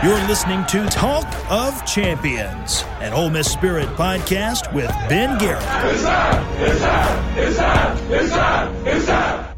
You're listening to Talk of Champions, an Ole Miss Spirit podcast with Ben Garrett. It's time! It's time! It's time! It's time! It's time!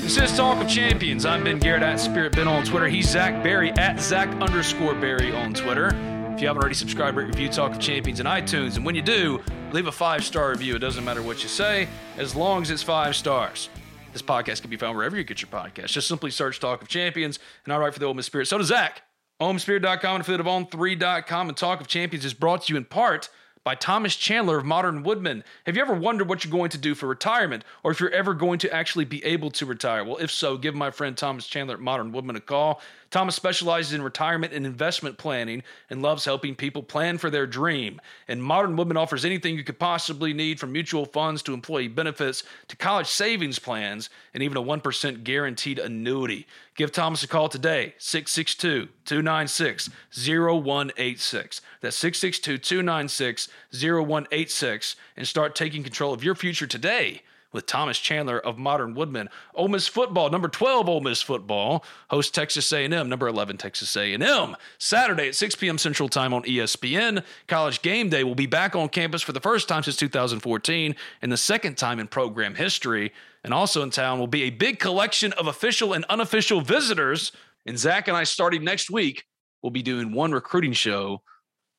This is Talk of Champions. I'm Ben Garrett at Spirit Ben on Twitter. He's Zach Berry at Zach underscore Berry on Twitter. If you haven't already subscribed, rate, review Talk of Champions in iTunes. And when you do, leave a five star review. It doesn't matter what you say, as long as it's five stars. This podcast can be found wherever you get your podcast. Just simply search Talk of Champions, and I write for the Ole Miss Spirit. So does Zach. OleMissSpirit.com and affiliate of On3.com. And Talk of Champions is brought to you in part by Thomas Chandler of Modern Woodmen. Have you ever wondered what you're going to do for retirement or if you're ever going to actually be able to retire? Well, if so, give my friend Thomas Chandler at Modern Woodmen a call. Thomas specializes in retirement and investment planning and loves helping people plan for their dream. And Modern Woodmen offers anything you could possibly need from mutual funds to employee benefits to college savings plans and even a 1% guaranteed annuity. Give Thomas a call today, 662 296 0186. That's 662 296 0186, and start taking control of your future today with Thomas Chandler of Modern Woodmen. Ole Miss football, number 12 Ole Miss football, hosts Texas A&M, number 11 Texas A&M. Saturday at 6 p.m. Central Time on ESPN. College Game Day will be back on campus for the first time since 2014 and the second time in program history. And also in town will be a big collection of official and unofficial visitors. And Zach and I, starting next week, will be doing one recruiting show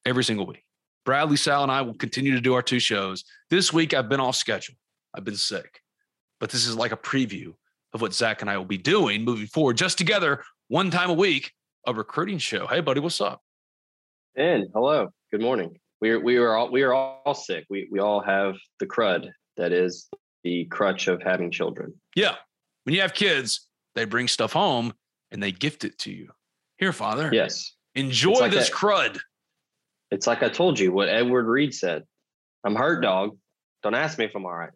every single week. Bradley, Sal, and I will continue to do our two shows. This week, I've been off schedule. I've been sick. But this is like a preview of what Zach and I will be doing moving forward, just together, one time a week, a recruiting show. Hey, buddy, what's up? And hello, good morning. We are we are all we are all sick. We we all have the crud that is the crutch of having children. Yeah. When you have kids, they bring stuff home and they gift it to you. Here, father. Yes, Enjoy like this that- crud. it's like I told you what Edward Reed said. I'm hurt, dog. Don't ask me if I'm all right.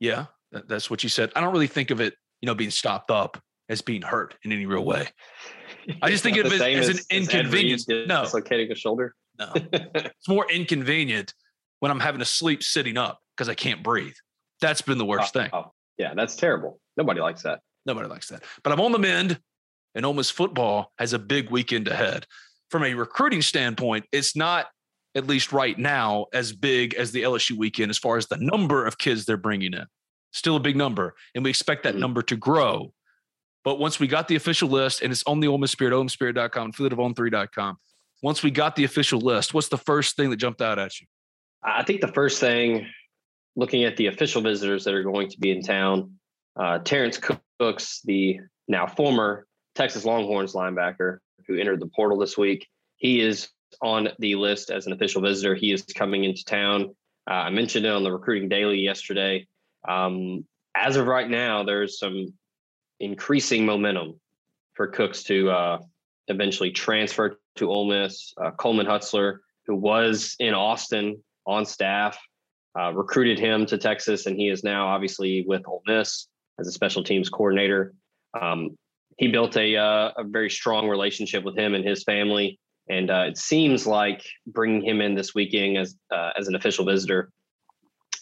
Yeah, that- that's what you said. I don't really think of it, you know, being stopped up as being hurt in any real way. I just think of it same as an inconvenience. No. dislocating a shoulder. No, it's more inconvenient when I'm having to sleep sitting up because I can't breathe. That's been the worst thing. Oh, oh, yeah, that's terrible. Nobody likes that. Nobody likes that. But I'm on the mend, and Ole Miss football has a big weekend ahead. From a recruiting standpoint, it's not, at least right now, as big as the LSU weekend as far as the number of kids they're bringing in. Still a big number, and we expect that Mhm. number to grow. But once we got the official list, and it's on the Ole Miss Spirit, OleMissSpirit.com, affiliate of On3.com. Once we got the official list, what's the first thing that jumped out at you? I think the first thing, looking at the official visitors that are going to be in town, uh, Terrence Cooks, the now former Texas Longhorns linebacker who entered the portal this week, he is on the list as an official visitor. He is coming into town. Uh, I mentioned it on the Recruiting Daily yesterday. Um, as of right now, there's some increasing momentum for Cooks to uh, eventually transfer to Ole Miss. Uh, Coleman Hutzler, who was in Austin on staff, uh, recruited him to Texas, and he is now obviously with Ole Miss as a special teams coordinator. Um, he built a uh, a very strong relationship with him and his family, and uh, it seems like bringing him in this weekend as uh, as an official visitor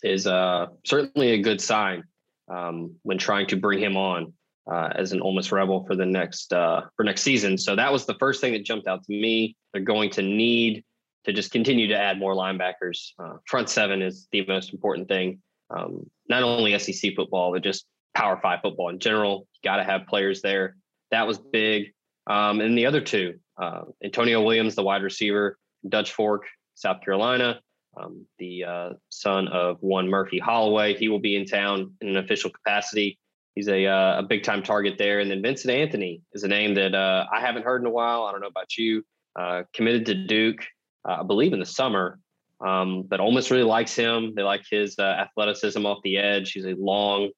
is uh, certainly a good sign um, when trying to bring him on uh, as an Ole Miss Rebel for the next uh, for next season. So that was the first thing that jumped out to me. They're going to need to just continue to add more linebackers. Uh, front seven is the most important thing. Um, not only SEC football, but just Power Five football in general. You got to have players there. That was big. Um, and the other two, uh, Antonio Williams, the wide receiver, Dutch Fork, South Carolina, um, the uh, son of one Murphy Holloway. He will be in town in an official capacity. He's a, uh, a big time target there. And then Vincent Anthony is a name that uh, I haven't heard in a while. I don't know about you. Uh, committed to Duke, uh, I believe in the summer. Um, but Ole Miss really likes him. They like his athleticism off the edge. He's a long,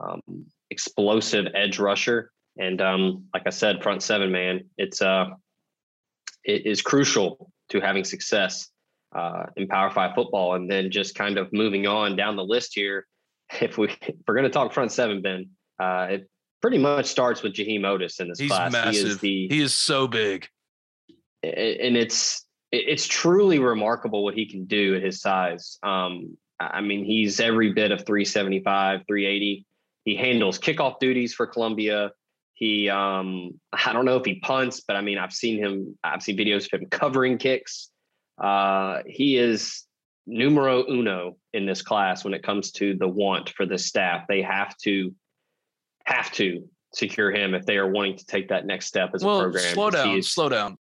um, explosive edge rusher. And um, like I said, front seven man, it's uh, is crucial to having success uh, in Power Five football. And then just kind of moving on down the list here, if we if we're going to talk front seven, Ben, uh, it pretty much starts with Jaheim Oatis in this He's class. massive. He is the he is so big. and it's it's truly remarkable what he can do at his size. Um, I mean, he's every bit of 375, 380. He handles kickoff duties for Columbia. He, um, I don't know if he punts, but I mean, I've seen him. I've seen videos of him covering kicks. Uh, he is numero uno in this class when it comes to the want for the staff. They have to have to secure him if they are wanting to take that next step as a program. slow down, is- slow down.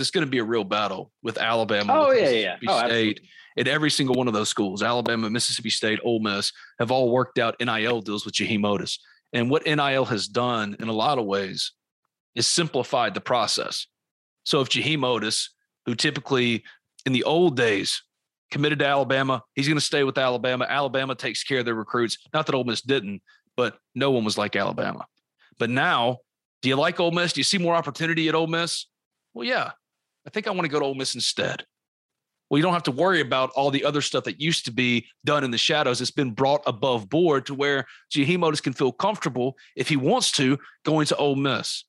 It's going to be a real battle with Alabama. Oh, with yeah, Mississippi yeah. Oh, State. absolutely. And every single one of those schools, Alabama, Mississippi State, Ole Miss, have all worked out NIL deals with Jaheim Oatis. And what NIL has done in a lot of ways is simplified the process. So if Jaheim Oatis, who typically in the old days committed to Alabama, he's going to stay with Alabama. Alabama takes care of their recruits. Not that Ole Miss didn't, but no one was like Alabama. But now, do you like Ole Miss? Do you see more opportunity at Ole Miss? Well, yeah. I think I want to go to Ole Miss instead. Well, you don't have to worry about all the other stuff that used to be done in the shadows. It's been brought above board to where Jaheim Oatis can feel comfortable if he wants to going to Ole Miss.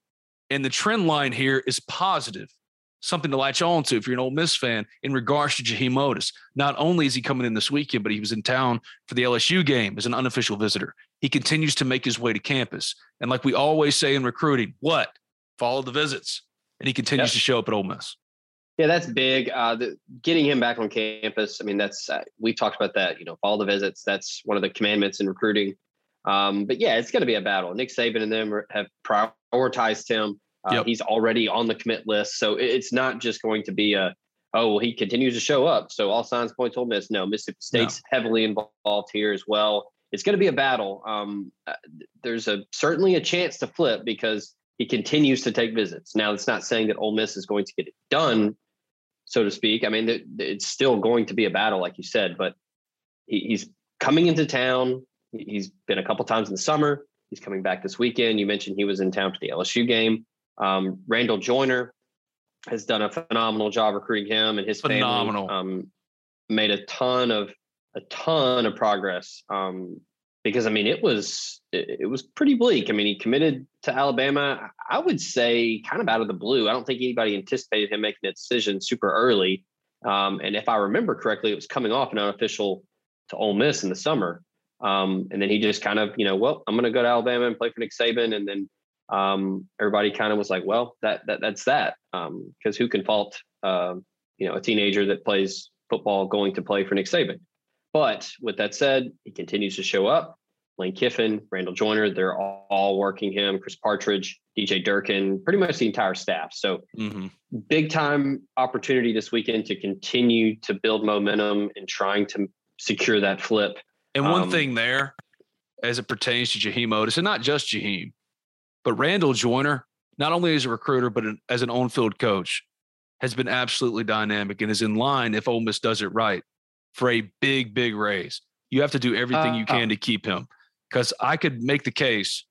And the trend line here is positive, something to latch on to if you're an Ole Miss fan in regards to Jaheim Oatis. Not only is he coming in this weekend, but he was in town for the LSU game as an unofficial visitor. He continues to make his way to campus. And like we always say in recruiting, what? Follow the visits. And he continues Yep. to show up at Ole Miss. Yeah, that's big. Uh, the, getting him back on campus. I mean, that's uh, we talked about that. You know, follow the visits. That's one of the commandments in recruiting. Um, but yeah, it's going to be a battle. Nick Saban and them are- have prioritized him. Uh, Yep. He's already on the commit list, so it- it's not just going to be a oh well he continues to show up. So all signs point to Ole Miss. No, Mississippi State's heavily involved here as well. It's going to be a battle. Um, uh, there's a certainly a chance to flip because he continues to take visits. Now, it's not saying that Ole Miss is going to get it done so to speak. I mean, it's still going to be a battle, like you said, but he's coming into town. He's been a couple times in the summer. He's coming back this weekend. You mentioned he was in town for the LSU game. Um, Randall Joyner has done a phenomenal job recruiting him and his Phenomenal. family. Um, made a ton of a ton of progress. Um, because I mean, it was it, it was pretty bleak. I mean, he committed to Alabama. I would say kind of out of the blue. I don't think anybody anticipated him making a decision super early. Um, and if I remember correctly, it was coming off an unofficial to Ole Miss in the summer. Um, and then he just kind of, you know, well, I'm going to go to Alabama and play for Nick Saban. And then um, everybody kind of was like, well, that, that that's that. Because who can fault, um, you know, a teenager that plays football going to play for Nick Saban? But with that said, he continues to show up. Lane Kiffin, Randall Joyner, they're all, all working him. Chris Partridge, DJ Durkin, pretty much the entire staff. So Mhm. big time opportunity this weekend to continue to build momentum and trying to secure that flip. And one Um, thing there, as it pertains to Jaheim Oatis, and not just Jaheim, but Randall Joyner, not only as a recruiter, but an- as an on field coach, has been absolutely dynamic and is in line, if Ole Miss does it right, for a big, big raise. You have to do everything you Uh, can to keep him. Because I could make the case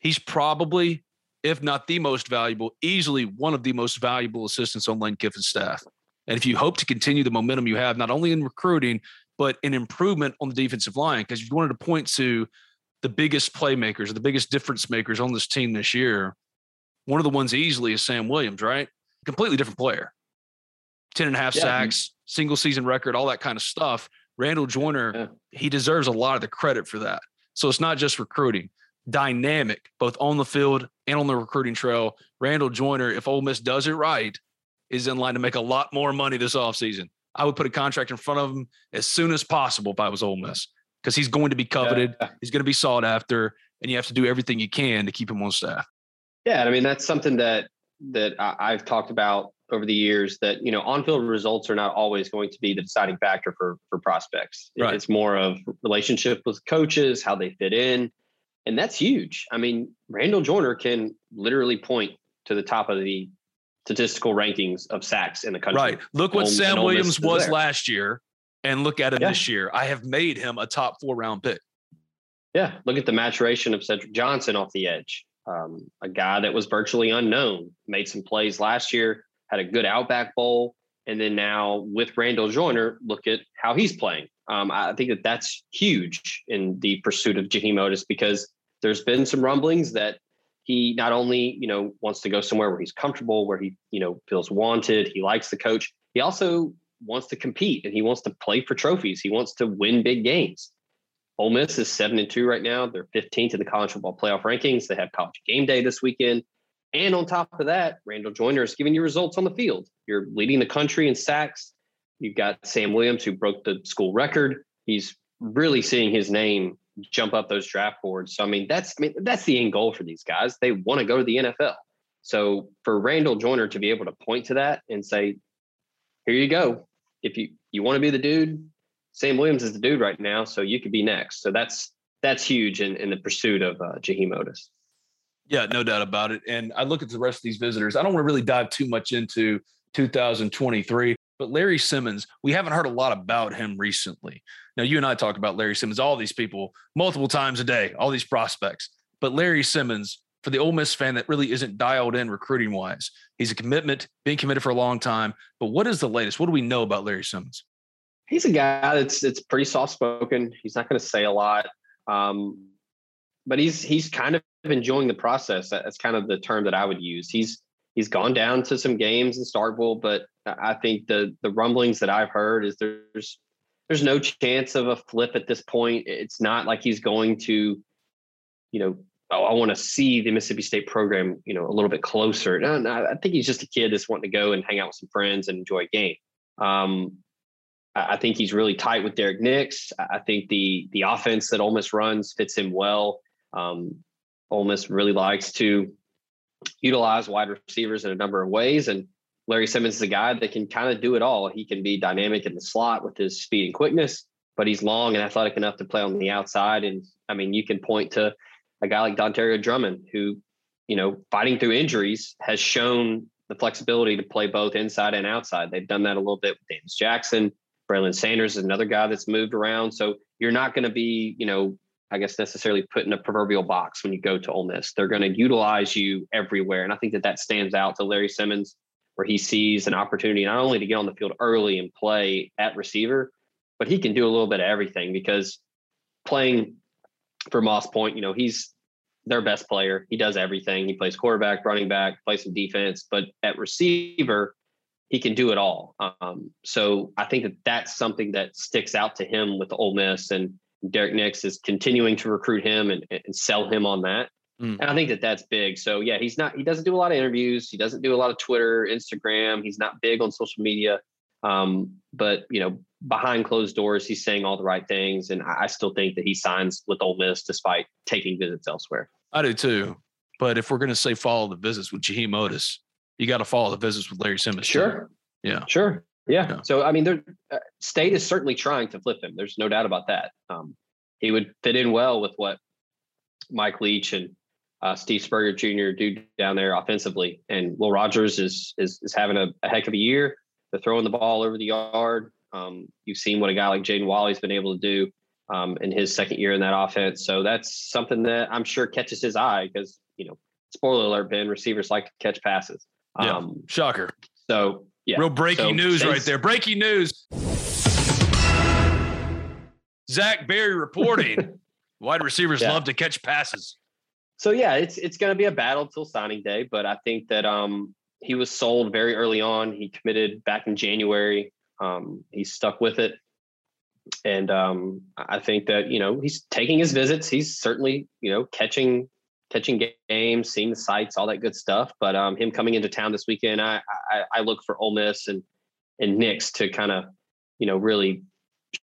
he's probably, if not the most valuable, easily one of the most valuable assistants on Lane Kiffin's staff. And if you hope to continue the momentum you have, not only in recruiting, but an improvement on the defensive line. Because you wanted to point to the biggest playmakers, the biggest difference makers on this team this year, one of the ones easily is Sam Williams, right? Completely different player. 10 and a half Yeah. sacks, single season record, all that kind of stuff. Randall Joyner, Yeah. he deserves a lot of the credit for that. So it's not just recruiting, dynamic, both on the field and on the recruiting trail. Randall Joyner, if Ole Miss does it right, is in line to make a lot more money this offseason. I would put a contract in front of him as soon as possible if I was Ole Miss because he's going to be coveted. Yeah. He's going to be sought after, and you have to do everything you can to keep him on staff. Yeah, I mean that's something that that I've talked about over the years. That you know, on-field results are not always going to be the deciding factor for for prospects. Right. It's more of relationship with coaches, how they fit in, and that's huge. I mean, Randall Joyner can literally point to the top of the statistical rankings of sacks in the country. Right. Look what Ole, Sam Williams was there. last year, and look at him yeah. this year. I have made him a top four round pick. Yeah. Look at the maturation of Cedric Johnson off the edge. Um, a guy that was virtually unknown, made some plays last year, had a good Outback Bowl, and then now with Randall Joyner, look at how he's playing. Um, I think that that's huge in the pursuit of Jaheim Oatis because there's been some rumblings that he not only you know wants to go somewhere where he's comfortable where he you know feels wanted he likes the coach he also wants to compete and he wants to play for trophies he wants to win big games Ole Miss is seven and two right now. They're 15th in the college football playoff rankings. They have college game day this weekend. And on top of that, Randall Joyner is giving you results on the field. You're leading the country in sacks. You've got Sam Williams, who broke the school record. He's really seeing his name jump up those draft boards. So I mean, that's I mean that's the end goal for these guys. They want to go to the NFL. So for Randall Joyner to be able to point to that and say, "Here you go. If you you want to be the dude, Sam Williams is the dude right now, so you could be next." So that's that's huge in, in the pursuit of uh, Jaheim Oatis. Yeah, no doubt about it. And I look at the rest of these visitors. I don't want to really dive too much into 2023. But Larry Simmons, we haven't heard a lot about him recently. Now, you and I talk about Larry Simmons, all these people, multiple times a day, all these prospects. But Larry Simmons, for the Ole Miss fan that really isn't dialed in recruiting wise, he's a commitment, being committed for a long time. But what is the latest? What do we know about Larry Simmons? He's a guy that's it's pretty soft spoken. He's not going to say a lot, um, but he's he's kind of enjoying the process. That's kind of the term that I would use. He's he's gone down to some games in Starkville, but I think the the rumblings that I've heard is there's there's no chance of a flip at this point. It's not like he's going to, you know, oh, I want to see the Mississippi State program, you know, a little bit closer. No, no, I think he's just a kid that's wanting to go and hang out with some friends and enjoy a game. Um, I think he's really tight with Derrick Nix. I think the the offense that Ole Miss runs fits him well. Um, Ole Miss really likes to utilize wide receivers in a number of ways. And Larry Simmons is a guy that can kind of do it all. He can be dynamic in the slot with his speed and quickness, but he's long and athletic enough to play on the outside. And I mean, you can point to a guy like Dontario Drummond, who, you know, fighting through injuries has shown the flexibility to play both inside and outside. They've done that a little bit with James Jackson. Braylon Sanders is another guy that's moved around. So you're not going to be, you know, I guess necessarily put in a proverbial box when you go to Ole Miss. They're going to utilize you everywhere, and I think that that stands out to Larry Simmons, where he sees an opportunity not only to get on the field early and play at receiver, but he can do a little bit of everything because playing for Moss Point, you know, he's their best player. He does everything. He plays quarterback, running back, plays some defense, but at receiver, he can do it all. Um, so I think that that's something that sticks out to him with Ole Miss and Derrick Nix is continuing to recruit him and, and sell him on that. Mm. And I think that that's big. So yeah, he's not, he doesn't do a lot of interviews. He doesn't do a lot of Twitter, Instagram. He's not big on social media. Um, but you know, behind closed doors, he's saying all the right things. And I, I still think that he signs with Ole Miss despite taking visits elsewhere. I do too. But if we're going to say follow the visits with Jaheim Oatis, you got to follow the visits with Larry Simmons. Sure. Too. Yeah. Sure. Yeah. yeah. So I mean, uh, State is certainly trying to flip him. There's no doubt about that. Um, he would fit in well with what Mike Leach and uh, Steve Spurrier Jr. do down there offensively. And Will Rogers is is, is having a, a heck of a year. They're throwing the ball over the yard. Um, you've seen what a guy like Jaden Walley's been able to do um, in his second year in that offense. So that's something that I'm sure catches his eye because you know, spoiler alert, Ben, receivers like to catch passes. Yeah, um, shocker. So yeah. Real breaking so news right there. Breaking news. Zach Berry reporting. Wide receivers yeah. love to catch passes. So yeah, it's it's going to be a battle till signing day, but I think that um, he was sold very early on. He committed back in January. Um, he's stuck with it, and um, I think that you know he's taking his visits. He's certainly you know catching catching games, seeing the sights, all that good stuff. But um, him coming into town this weekend, I, I, I look for Ole Miss and and Nix to kind of, you know, really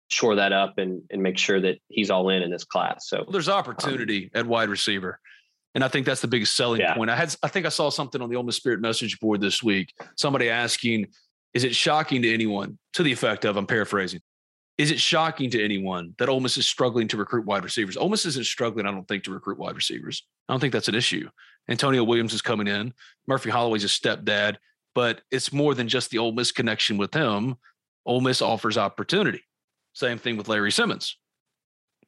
shore that up and and make sure that he's all in in this class. So well, there's opportunity um, at wide receiver. And I think that's the biggest selling yeah. point. I had, I think I saw something on the Ole Miss Spirit message board this week. Somebody asking, "Is it shocking to anyone?" To the effect of, I'm paraphrasing. Is it shocking to anyone that Ole Miss is struggling to recruit wide receivers? Ole Miss isn't struggling, I don't think, to recruit wide receivers. I don't think that's an issue. Antonio Williams is coming in. Murphy Holloway's a stepdad, but it's more than just the Ole Miss connection with him. Ole Miss offers opportunity. Same thing with Larry Simmons.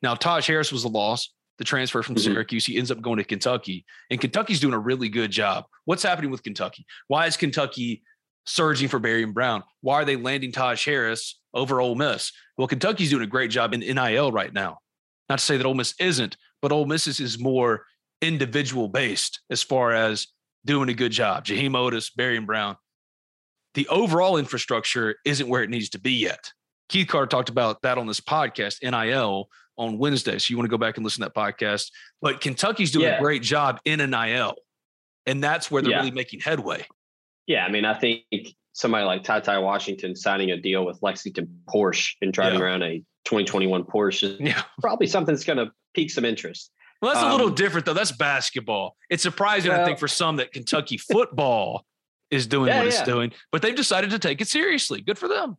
Now, Taj Harris was a loss, the transfer from mm-hmm. Syracuse. He ends up going to Kentucky, and Kentucky's doing a really good job. What's happening with Kentucky? Why is Kentucky surging for Barion Brown? Why are they landing Taj Harris over Ole Miss? Well, Kentucky's doing a great job in NIL right now. Not to say that Ole Miss isn't, but Ole Miss is more individual based as far as doing a good job. Jaheim Barion Brown. The overall infrastructure isn't where it needs to be yet. Keith Carter talked about that on this podcast, NIL, on Wednesday. So you want to go back and listen to that podcast. But Kentucky's doing yeah. a great job in NIL. And that's where they're yeah. really making headway. Yeah. I mean, I think somebody like Ty Ty Washington signing a deal with Lexington Porsche and driving yeah. around a 2021 Porsche is probably something that's going to pique some interest. Well, that's um, a little um, different though. That's basketball. It's surprising, well, I think, for some that Kentucky football is doing yeah, what it's doing, but they've decided to take it seriously. Good for them.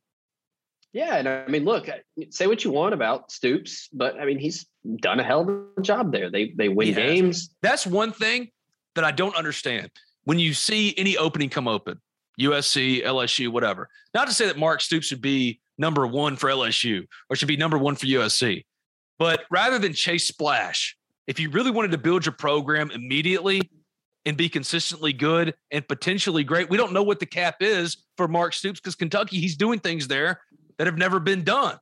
Yeah, and I mean, look, say what you want about Stoops, but I mean, he's done a hell of a job there. They they win games. That's one thing that I don't understand. When you see any opening come open, USC, LSU, whatever. Not to say that Mark Stoops should be number one for LSU or should be number one for USC, but rather than chase splash, if you really wanted to build your program immediately and be consistently good and potentially great, we don't know what the cap is for Mark Stoops because Kentucky, he's doing things there that have never been done.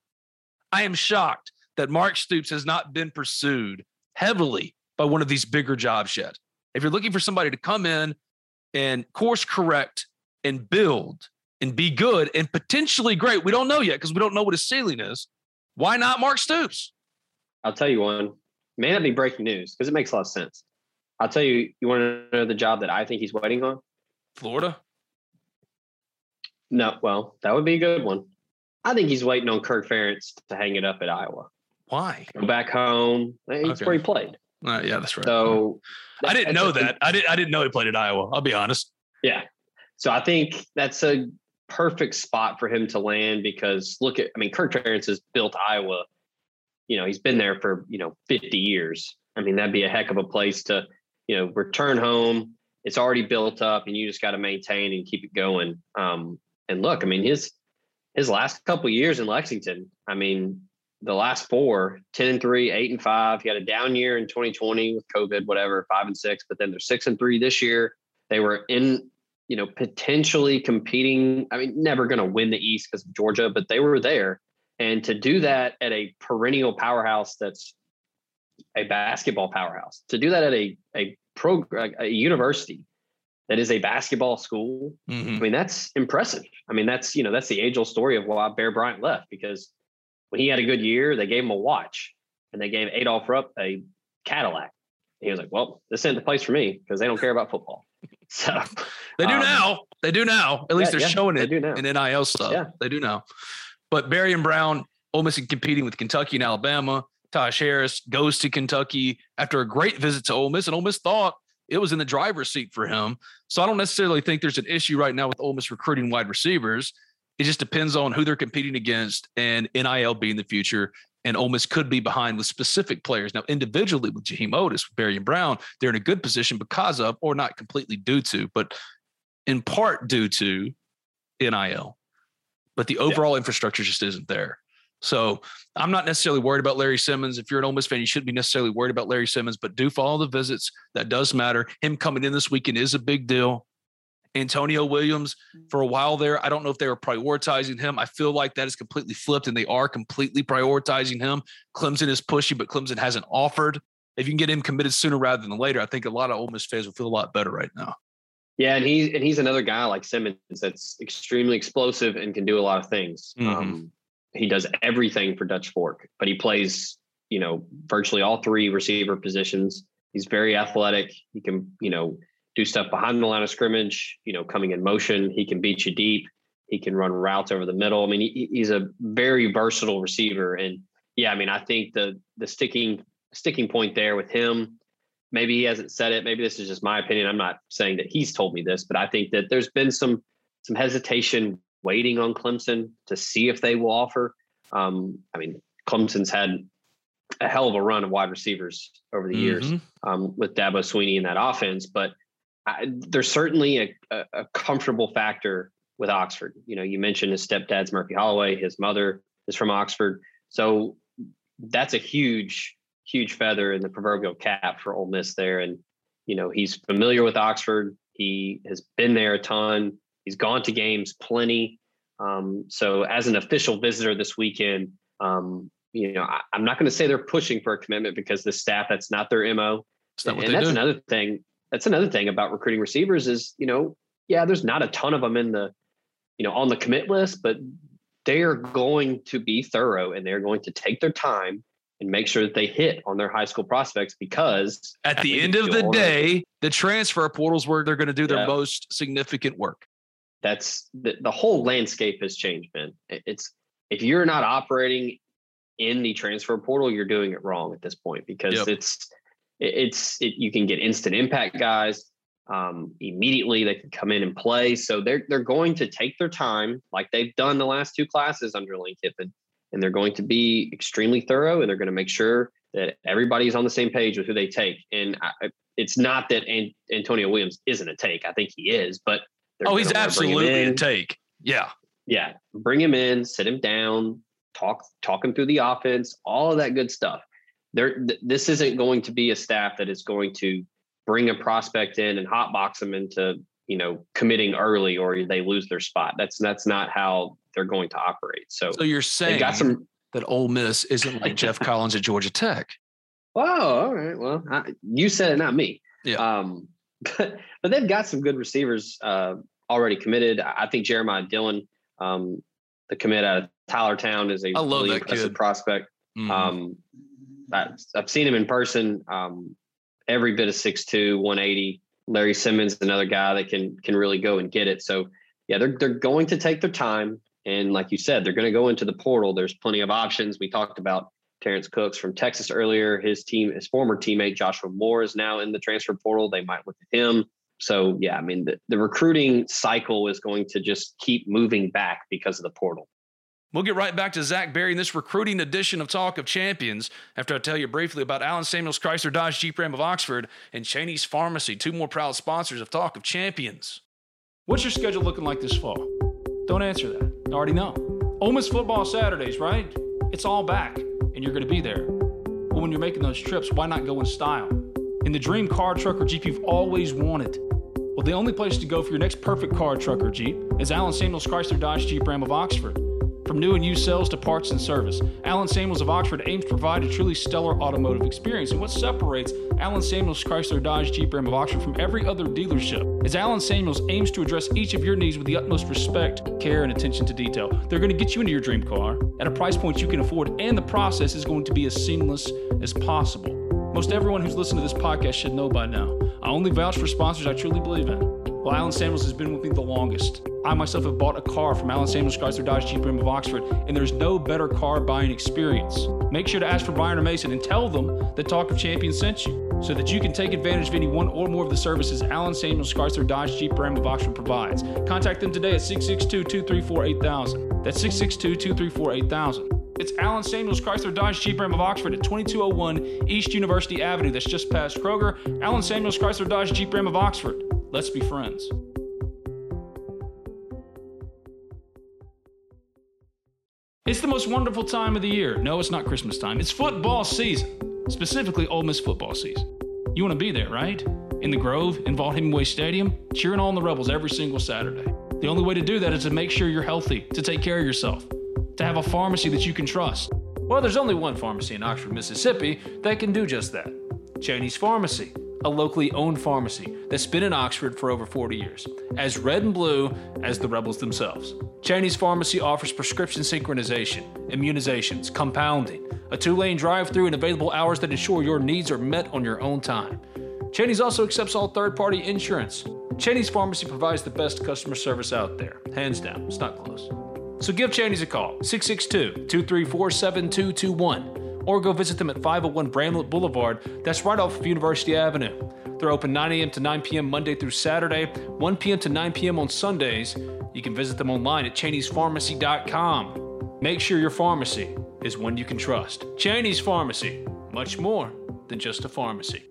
I am shocked that Mark Stoops has not been pursued heavily by one of these bigger jobs yet. If you're looking for somebody to come in and course correct and build and be good and potentially great, we don't know yet because we don't know what his ceiling is. Why not Mark Stoops? I'll tell you one. May not be breaking news because it makes a lot of sense. I'll tell you, you want to know the job that I think he's waiting on? Florida? No, well, that would be a good one. I think he's waiting on Kirk Ferentz to hang it up at Iowa. Why? Go back home. He's okay. where he played. Uh, yeah, that's right. So I didn't know that. I didn't. I didn't know he played at Iowa. I'll be honest. Yeah. So I think that's a perfect spot for him to land because look at. I mean, Kirk Ferentz has built Iowa. You know, he's been there for you know 50 years. I mean, that'd be a heck of a place to you know return home. It's already built up, and you just got to maintain and keep it going. Um, and look, I mean, his his last couple years in Lexington, I mean, the last four, 10 and 3, 8 and 5. He had a down year in 2020 with COVID, whatever, 5 and 6, but then they're 6 and 3 this year. They were in, you know, potentially competing. I mean, never going to win the East because of Georgia, but they were there. And to do that at a perennial powerhouse that's a basketball powerhouse, to do that at a a pro a university that is a basketball school. Mm-hmm. I mean, that's impressive. I mean, that's you know that's the age old story of why Bear Bryant left because when he had a good year, they gave him a watch and they gave Adolph Rupp a Cadillac. he was like, "Well, this isn't the place for me because they don't care about football." So they do um, now. They do now. At least yeah, they're yeah, showing it in NIL stuff. Yeah. They do now. But Barion Brown, Ole Miss competing with Kentucky and Alabama. Taj Harris goes to Kentucky after a great visit to Ole Miss, and Ole Miss thought it was in the driver's seat for him. So I don't necessarily think there's an issue right now with Ole Miss recruiting wide receivers. It just depends on who they're competing against and NIL being the future. And Ole Miss could be behind with specific players. Now, individually with Jaheim Oatis, Barry and Brown, they're in a good position because of, or not completely due to, but in part due to NIL. But the overall yeah. infrastructure just isn't there. So I'm not necessarily worried about Larry Simmons. If you're an Ole Miss fan, you shouldn't be necessarily worried about Larry Simmons, but do follow the visits. That does matter. Him coming in this weekend is a big deal. Antonio Williams, mm. for a while there, I don't know if they were prioritizing him. I feel like that is completely flipped and they are completely prioritizing him. Clemson is pushy, but Clemson hasn't offered. If you can get him committed sooner rather than later, I think a lot of Ole Miss fans will feel a lot better right now. Yeah, and he's and he's another guy like Simmons that's extremely explosive and can do a lot of things. Mm-hmm. Um, he does everything for Dutch Fork, but he plays, you know, virtually all three receiver positions. He's very athletic. He can, you know, do stuff behind the line of scrimmage, you know, coming in motion. He can beat you deep. He can run routes over the middle. I mean, he, he's a very versatile receiver. And yeah, I mean, I think the the sticking sticking point there with him, maybe he hasn't said it. Maybe this is just my opinion. I'm not saying that he's told me this, but I think that there's been some some hesitation waiting on Clemson to see if they will offer. Um, I mean, Clemson's had a hell of a run of wide receivers over the mm-hmm. years um, with Dabo Swinney in that offense, but I, there's certainly a, a, a, comfortable factor with Oxford. You know, you mentioned his stepdad's Murphy Holloway, his mother is from Oxford, so that's a huge, huge feather in the proverbial cap for Ole Miss there. And you know, he's familiar with Oxford. He has been there a ton. He's gone to games plenty. Um, so as an official visitor this weekend, um, you know, I, am not going to say they're pushing for a commitment because the staff that's not their mo. Not and that's do. another thing. That's another thing about recruiting receivers is you know, yeah, there's not a ton of them in the, you know, on the commit list, but they are going to be thorough and they're going to take their time and make sure that they hit on their high school prospects because at the end of the day, the transfer portals where they're going to do their yeah. most significant work. That's the, the whole landscape has changed, man. It's if you're not operating in the transfer portal, you're doing it wrong at this point because yep. it's it's it, you can get instant impact guys um, immediately. They can come in and play, so they're they're going to take their time, like they've done the last two classes under Lane Kiffin, and they're going to be extremely thorough, and they're going to make sure that everybody's on the same page with who they take. And I, it's not that An- Antonio Williams isn't a take; I think he is, but oh, he's absolutely a take. Yeah, yeah. Bring him in, sit him down, talk talk him through the offense, all of that good stuff. There, th- this isn't going to be a staff that is going to bring a prospect in and hotbox them into you know committing early or they lose their spot. That's that's not how they're going to operate. So, so you're saying got some, that Ole Miss isn't like Geoff Collins at Georgia Tech. Oh, all right. Well, I, you said it, not me. Yeah. Um, but but they've got some good receivers uh, already committed. I think Jeremiah Dillon, um, the commit out of Tylertown is a I love really impressive kid. prospect. Mm-hmm. Um, I, have seen him in person. Um, every bit of 6'2", 180. Larry Simmons, another guy that can can really go and get it. So yeah, they're they're going to take their time, and like you said, they're going to go into the portal. There's plenty of options. We talked about Terrence Cooks from Texas earlier. His team, his former teammate Joshua Moore is now in the transfer portal. They might look at him. So yeah, I mean the, the recruiting cycle is going to just keep moving back because of the portal. We'll get right back to Zach Berry in this recruiting edition of Talk of Champions after I tell you briefly about Alan Samuels Chrysler Dodge Jeep Ram of Oxford and Cheney's Pharmacy, two more proud sponsors of Talk of Champions. What's your schedule looking like this fall? Don't answer that. I already know. Ole Miss football Saturdays, right? It's all back, and you're going to be there. But when you're making those trips, why not go in style? In the dream car, truck, or Jeep you've always wanted. Well, the only place to go for your next perfect car, truck, or Jeep is Alan Samuels Chrysler Dodge Jeep Ram of Oxford. From new and used sales to parts and service, Alan Samuels of Oxford aims to provide a truly stellar automotive experience. And what separates Alan Samuels Chrysler Dodge Jeep Ram of Oxford from every other dealership is Alan Samuels aims to address each of your needs with the utmost respect, care, and attention to detail. They're going to get you into your dream car at a price point you can afford, and the process is going to be as seamless as possible. Most everyone who's listened to this podcast should know by now. I only vouch for sponsors I truly believe in. Well, Alan Samuels has been with me the longest. I myself have bought a car from Alan Samuels Chrysler Dodge Jeep Ram of Oxford, and there's no better car buying experience. Make sure to ask for Brian or Mason and tell them that Talk of Champions sent you, so that you can take advantage of any one or more of the services Alan Samuels Chrysler Dodge Jeep Ram of Oxford provides. Contact them today at 662-234-8000. That's 662-234-8000. It's Alan Samuels Chrysler Dodge Jeep Ram of Oxford at 2201 East University Avenue. That's just past Kroger. Alan Samuels Chrysler Dodge Jeep Ram of Oxford. Let's be friends. It's the most wonderful time of the year. No, it's not Christmas time. It's football season, specifically Ole Miss football season. You want to be there, right? In the Grove, in Vaught Hemingway Stadium, cheering on the Rebels every single Saturday. The only way to do that is to make sure you're healthy, to take care of yourself, to have a pharmacy that you can trust. Well, there's only one pharmacy in Oxford, Mississippi that can do just that Cheney's Pharmacy a locally owned pharmacy that's been in Oxford for over 40 years, as red and blue as the Rebels themselves. Cheney's Pharmacy offers prescription synchronization, immunizations, compounding, a two lane drive through, and available hours that ensure your needs are met on your own time. Cheney's also accepts all third party insurance. Cheney's Pharmacy provides the best customer service out there. Hands down, it's not close. So give Cheney's a call, 662 234 7221, or go visit them at 501 Bramlett Boulevard. That's right off of University Avenue. They're open 9 a.m. to 9 p.m. Monday through Saturday, 1 p.m. to 9 p.m. on Sundays. You can visit them online at Cheney'sPharmacy.com. Make sure your pharmacy is one you can trust. Cheney's Pharmacy, much more than just a pharmacy.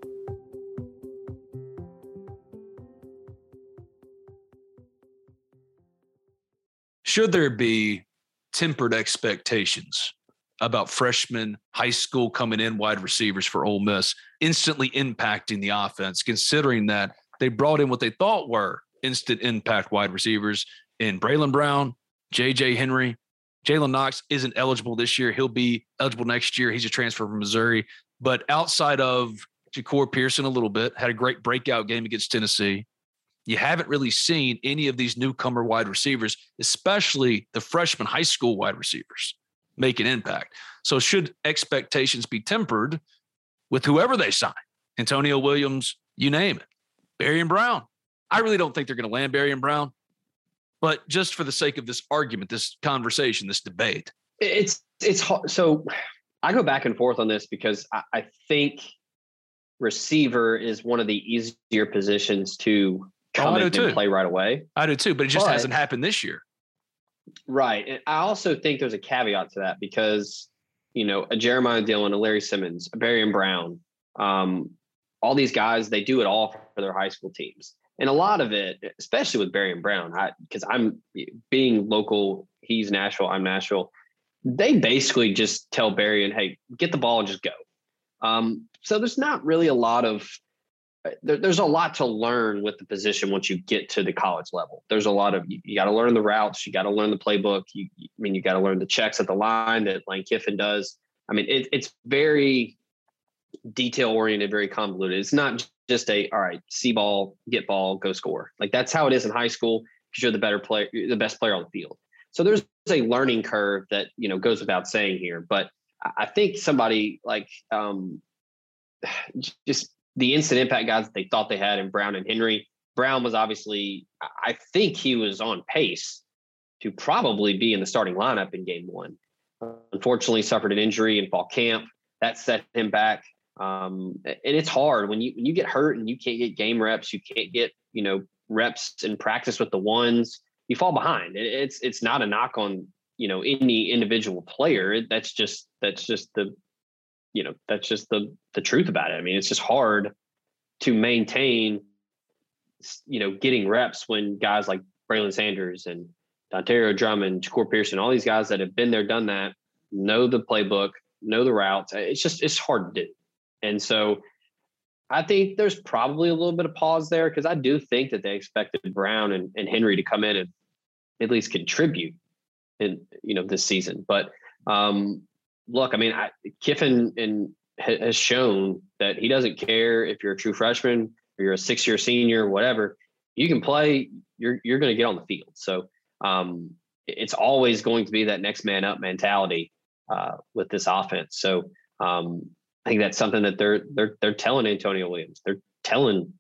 Should there be tempered expectations about freshman high school coming in wide receivers for Ole Miss, instantly impacting the offense, considering that they brought in what they thought were instant impact wide receivers in Bralon Brown, JJ Henry. Jalen Knox isn't eligible this year. He'll be eligible next year. He's a transfer from Missouri. But outside of Jahcour Pearson a little bit, had a great breakout game against Tennessee. You haven't really seen any of these newcomer wide receivers, especially the freshman high school wide receivers, make an impact. So, should expectations be tempered with whoever they sign? Antonio Williams, you name it. Barion Brown. I really don't think they're going to land Barion Brown, but just for the sake of this argument, this conversation, this debate, it's it's hard. So I go back and forth on this because I, I think receiver is one of the easier positions to oh, come Oh, in and play right away. I do too, but it just But- hasn't happened this year. Right. And I also think there's a caveat to that because, you know, a Jeremiah Dillon, a Larry Simmons, a Barion Brown, um, all these guys, they do it all for their high school teams. And a lot of it, especially with Barion Brown, because I'm being local, he's Nashville, I'm Nashville. They basically just tell Barion, hey, get the ball and just go. Um, so there's not really a lot of there, there's a lot to learn with the position once you get to the college level. There's a lot of you, you got to learn the routes, you got to learn the playbook. You, I mean, you got to learn the checks at the line that Lane Kiffin does. I mean, it, it's very detail oriented, very convoluted. It's not just a all right, see ball, get ball, go score. Like that's how it is in high school because you're the better player, the best player on the field. So there's a learning curve that you know goes without saying here, but I think somebody like um, just the instant impact guys that they thought they had in Brown and Henry. Brown was obviously, I- think he was on pace to probably be in the starting lineup in game one. Unfortunately, suffered an injury in fall camp. That set him back. Um, and it's hard when you when you get hurt and you can't get game reps, you can't get you know reps in practice with the ones. You fall behind. It, it's it's not a knock on you know any individual player. That's just that's just the you know that's just the the truth about it. I mean, it's just hard to maintain you know getting reps when guys like Braylon Sanders and Dontario Drummond, Jahcour Pearson, all these guys that have been there, done that, know the playbook, know the routes. It's just it's hard to do. And so I think there's probably a little bit of pause there because I do think that they expected Brown and, and Henry to come in and at least contribute in you know this season. But um, look, I mean, I, Kiffin and has shown that he doesn't care if you're a true freshman or you're a six year senior, whatever. You can play. You're you're going to get on the field. So um, it's always going to be that next man up mentality uh, with this offense. So um, I think that's something that they're they're they're telling Antonio Williams. They're telling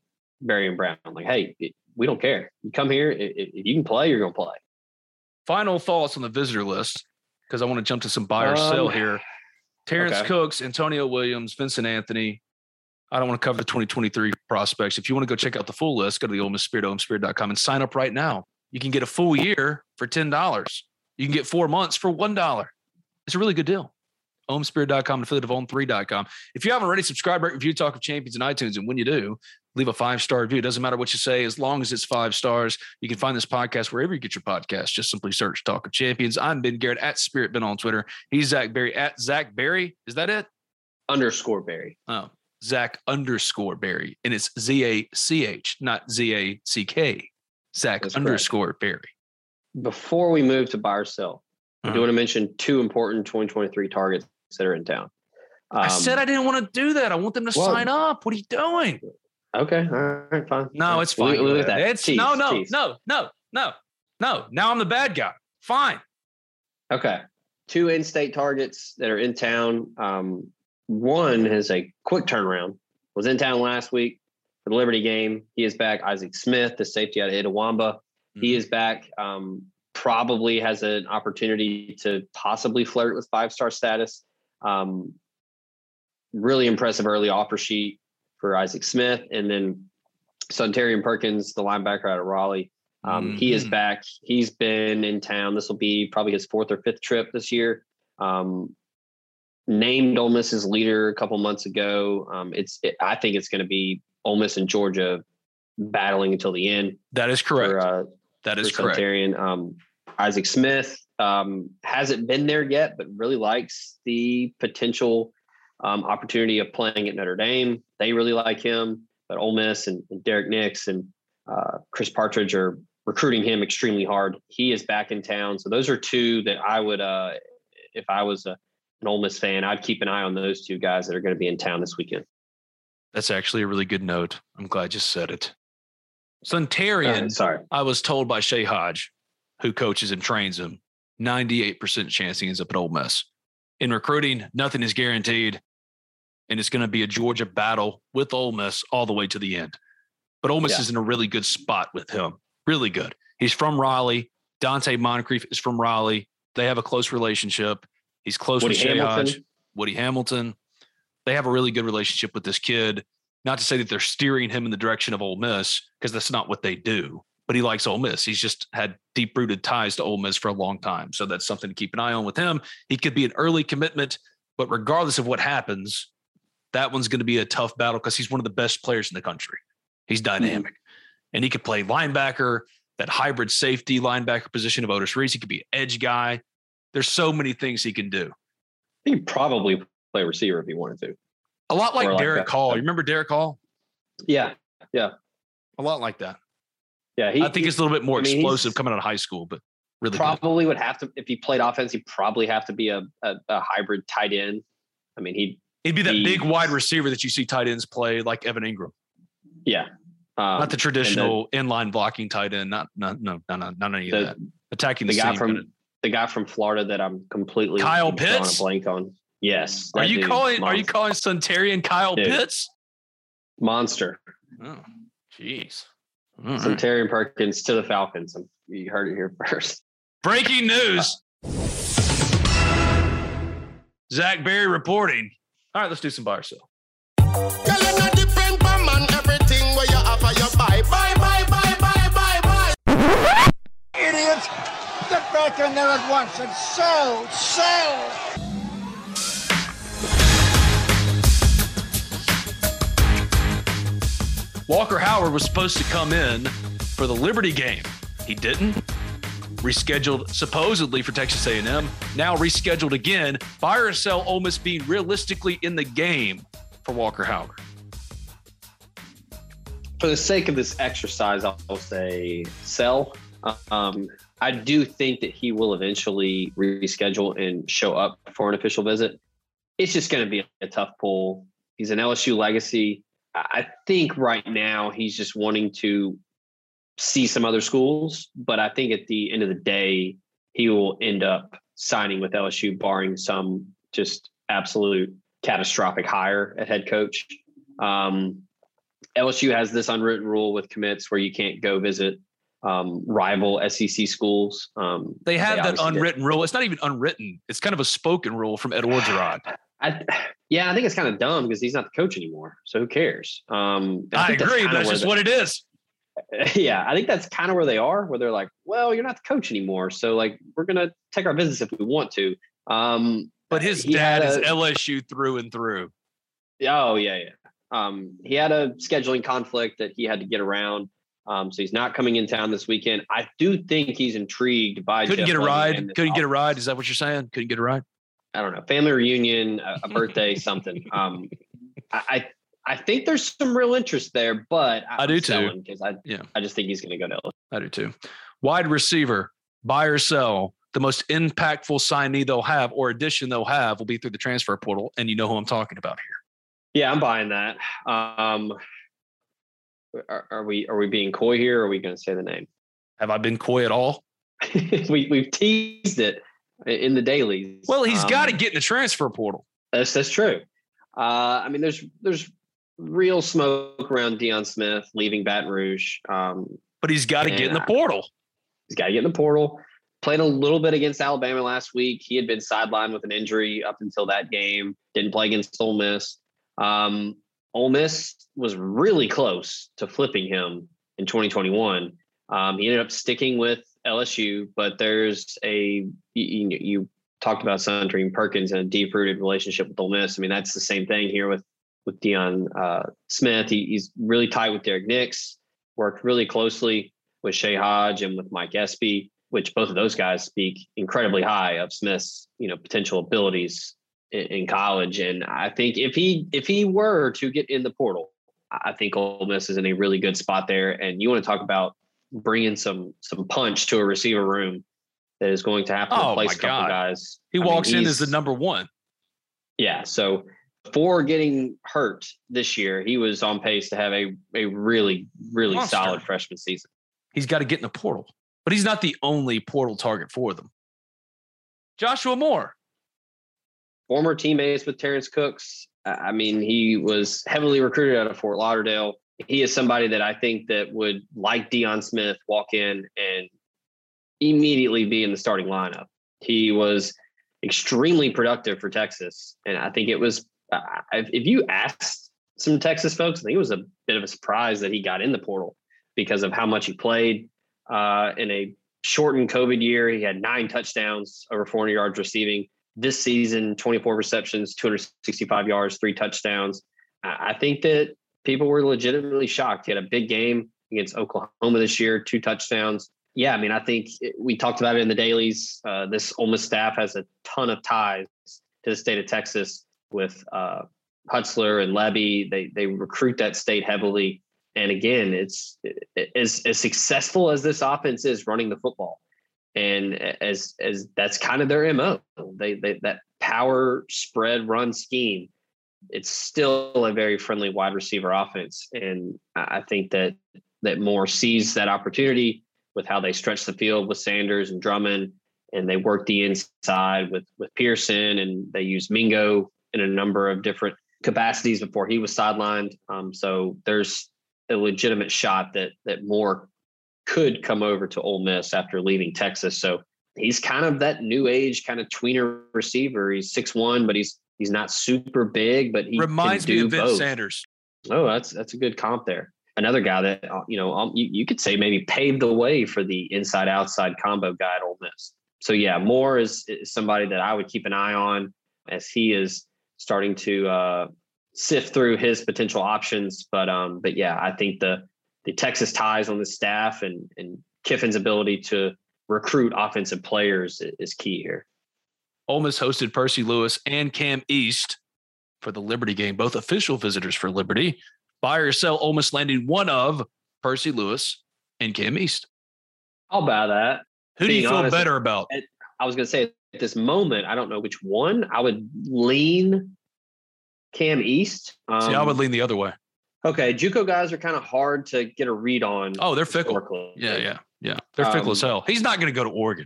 Barion Brown like, hey, it- we don't care. You come here. i- i- If you can play, you're going to play. Final thoughts on the visitor list because I want to jump to some buy or sell Um, here. Terrence okay. Cooks, Antonio Williams, Vincent Anthony. I don't want to cover the 2023 prospects. If you want to go check out the full list, go to the Ole Miss Spirit, OleMissSpirit.com and sign up right now. You can get a full year for $10. You can get four months for $1. It's a really good deal. OleMissSpirit.com, affiliate of On3.com. If you haven't already, subscribe, rate, review Talk of Champions and iTunes. And when you do, leave a five star review. It doesn't matter what you say, as long as it's five stars. You can find this podcast wherever you get your podcast. Just simply search Talk of Champions. I'm Ben Garrett at Spirit Ben on Twitter. He's Zach Berry at Zach Berry. Is that it? Underscore Berry. Oh, Zach underscore Berry. And it's Z A C H, not Z A C K. Zach That's correct. underscore Berry. Before we move to buy or sell, I do Uh-huh. want to mention two important 2023 targets that are in town. I Um, said I didn't want to do that. I want them to well- sign up. What are you doing? Okay. All right. Fine. No, it's We'll- fine. we'll leave that. It's Tease, no, no, tease. no, no, no, no. Now I'm the bad guy. Fine. Okay. Two in-state targets that are in town. Um, one has a quick turnaround. Was in town last week for the Liberty game. He is back. Isaac Smith, the safety out of Itawamba. He is back. Um, probably has an opportunity to possibly flirt with five-star status. Um, really impressive early offer sheet for Isaac Smith, and then Suntarian Perkins, the linebacker out of Raleigh. Um, He is Mhm. back. He's been in town. This will be probably his fourth or fifth trip this year. Um, named Ole Miss's leader a couple months ago. Um, it's it, I think it's going to be Ole Miss and Georgia battling until the end That is correct. for, uh, that is correct. Um, Isaac Smith um, hasn't been there yet, but really likes the potential um, opportunity of playing at Notre Dame. They really like him, but Ole Miss and, and Derrick Nix and uh, Chris Partridge are recruiting him extremely hard. He is back in town, so those are two that I would, uh, if I was a, an Ole Miss fan, I'd keep an eye on those two guys that are going to be in town this weekend. That's actually a really good note. I'm glad you said it. Suntarian, Uh, sorry, I was told by Shay Hodge, who coaches and trains him, 98% chance he ends up at Ole Miss. In recruiting, nothing is guaranteed, and it's going to be a Georgia battle with Ole Miss all the way to the end. But Ole Miss Yeah. is in a really good spot with him. Really good. He's from Raleigh. Donte Moncrief is from Raleigh. They have a close relationship. He's close Woody with Hamilton. Hodge, Woody Hamilton. They have a really good relationship with this kid. Not to say that they're steering him in the direction of Ole Miss, because that's not what they do. But he likes Ole Miss. He's just had deep rooted ties to Ole Miss for a long time. So that's something to keep an eye on with him. He could be an early commitment, but regardless of what happens, that one's going to be a tough battle because he's one of the best players in the country. He's hmm. dynamic and he could play linebacker, that hybrid safety linebacker position of Otis Reese. He could be an edge guy. There's so many things he can do. he'd probably play receiver if he wanted to. A lot like like Derek that. Hall. You remember Derek Hall? Yeah, Yeah. A lot like that. yeah. He, I think he- it's a little bit more I mean, explosive coming out of high school, but really good. probably would have to if he played offense. He'd probably have to be a, a, a hybrid tight end. I mean, he He'd be that he- big wide receiver that you see tight ends play, like Evan Engram. yeah. Um, not the traditional inline blocking tight end. Not, not no, no, no, not any of that. Attacking the, the guy from but- the guy from Florida that I'm completely Kyle Pitts? blank on. Yes, Are you dude, calling? Are you calling Suntarian Kyle Dude. Pitts? monster? Oh, jeez. Right. Perkins to the Falcons. You heard it here first. Breaking news. Zach Berry reporting. All right, let's do some buy or sell. Girl, you not depend on man. Everything where you offer, you buy, buy, buy, buy, buy, buy, buy. Idiot! Get back in there at once and sell, sell! Walker Howard was supposed to come in for the Liberty game. He didn't. Rescheduled supposedly for Texas A&M. Now rescheduled again. Buy or sell Ole Miss being realistically in the game for Walker Howard. For the sake of this exercise, I'll say sell. Um, I do think that he will eventually reschedule and show up for an official visit. It's just going to be a tough pull. He's an LSU legacy. I think right now he's just wanting to see some other schools, but I think at the end of the day, he will end up signing with LSU, barring some just absolute catastrophic hire at head coach. Um, LSU has this unwritten rule with commits where you can't go visit um, rival SEC schools. Um, They have that obviously did- unwritten rule. It's not even unwritten. It's kind of a spoken rule from Ed Orgeron. I, yeah, I think it's kind of dumb because he's not the coach anymore. So who cares? Um, I, that's agree, but it's just the- what it is. yeah, I think that's kind of where they are, where they're like, well, you're not the coach anymore. So like, we're gonna take our business if we want to. Um, But his dad is a- LSU through and through. Oh yeah, yeah. Um, he had a scheduling conflict that he had to get around. Um, so he's not coming in town this weekend. I do think he's intrigued by Couldn't Jeff get a ride. Couldn't get a ride. Is that what you're saying? Couldn't get a ride. I don't know, family reunion, a, a birthday, something. Um, I, I I think there's some real interest there, but I do too. because I Yeah. I just think he's going to go to LSU. I do too. Wide receiver, buy or sell. The most impactful signee they'll have or addition they'll have will be through the transfer portal. And you know who I'm talking about here. Yeah, I'm buying that. Um, Are, are we are we being coy here? or Are we going to say the name? Have I been coy at all? we we've teased it in the dailies. Well, he's Um, got to get in the transfer portal. That's that's true. Uh, I mean, there's there's real smoke around Deion Smith leaving Baton Rouge. Um, But he's got to get in the Yeah. portal. he's got to get in the portal. Played a little bit against Alabama last week. He had been sidelined with an injury up until that game. Didn't play against Ole Miss. Um, Ole Miss was really close to flipping him in 2021. Um, he ended up sticking with LSU, but there's a you, you, you talked about Suntarian Perkins and a deep rooted relationship with Ole Miss. I mean, that's the same thing here with with Deion uh, Smith. He, he's really tight with Derrick Nix. Worked really closely with Shay Hodge and with Mike Espy, which both of those guys speak incredibly high of Smith's you know potential abilities in, in college. And I think if he if he were to get in the portal, I think Ole Miss is in a really good spot there. And you want to talk about bringing some some punch to a receiver room that is going to have to Oh, replace a couple God. guys. He I mean, walks in as the number one. yeah. So before getting hurt this year, he was on pace to have a, a really, really Monster. solid freshman season. He's got to get in the portal. But he's not the only portal target for them. Joshua Moore. Former teammates with Terrence Cooks. I mean, he was heavily recruited out of Fort Lauderdale. He is somebody that I think that would, like Deion Smith, walk in and immediately be in the starting lineup. He was extremely productive for Texas, and I think it was. Uh, if you asked some Texas folks, I think it was a bit of a surprise that he got in the portal because of how much he played uh, in a shortened COVID year. He had nine touchdowns, over 400 yards receiving. This season, 24 receptions, 265 yards, three touchdowns. I think that people were legitimately shocked. He had a big game against Oklahoma this year, two touchdowns. Yeah, I mean, I think we talked about it in the dailies. Uh, this Ole Miss staff has a ton of ties to the state of Texas with uh, Hutzler and Lebby. They they recruit that state heavily. And again, it's as as successful as this offense is running the football, and as as that's kind of their mo. They they that power spread run scheme. It's still a very friendly wide receiver offense, and I think that that Moore sees that opportunity with how they stretch the field with Sanders and Drummond, and they work the inside with with Pearson, and they use Mingo in a number of different capacities before he was sidelined. Um, so there's a legitimate shot that that Moore could come over to Ole Miss after leaving Texas. So he's kind of that new age kind of tweener receiver. He's six one, but he's he's not super big, but he Reminds me of Vince both. Sanders. Oh, that's that's a good comp there. Another guy that uh, you know um, you, you could say maybe paved the way for the inside outside combo guy at Ole Miss. So yeah, Moore is, is somebody that I would keep an eye on as he is starting to uh, sift through his potential options. But um, but yeah, I think the the Texas ties on the staff and and Kiffin's ability to recruit offensive players is key here. Ole Miss hosted Percy Lewis and Cam East for the Liberty game, both official visitors for Liberty. Buy or sell, Ole Miss landing one of Percy Lewis and Cam East. I'll buy that. Who do you feel honest, better about? I was going to say at this moment, I don't know which one. I would lean Cam East. Um, See, I would lean the other way. Okay, JUCO guys are kind of hard to get a read on. Oh, they're fickle. Yeah, yeah, yeah. They're fickle as Um, hell. He's not going to go to Oregon.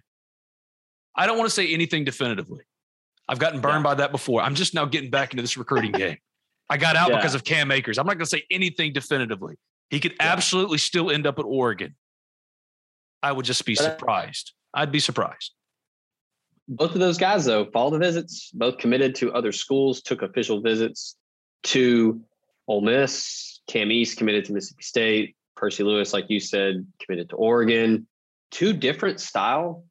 I don't want to say anything definitively. I've gotten burned Yeah. by that before. I'm just now getting back into this recruiting game. I got out Yeah. because of Cam Akers. I'm not going to say anything definitively. He could Yeah. absolutely still end up at Oregon. I would just be surprised. I'd be surprised. Both of those guys, though, followed the visits. Both committed to other schools. Took official visits to Ole Miss. Cam East committed to Mississippi State. Percy Lewis, like you said, committed to Oregon. Two different style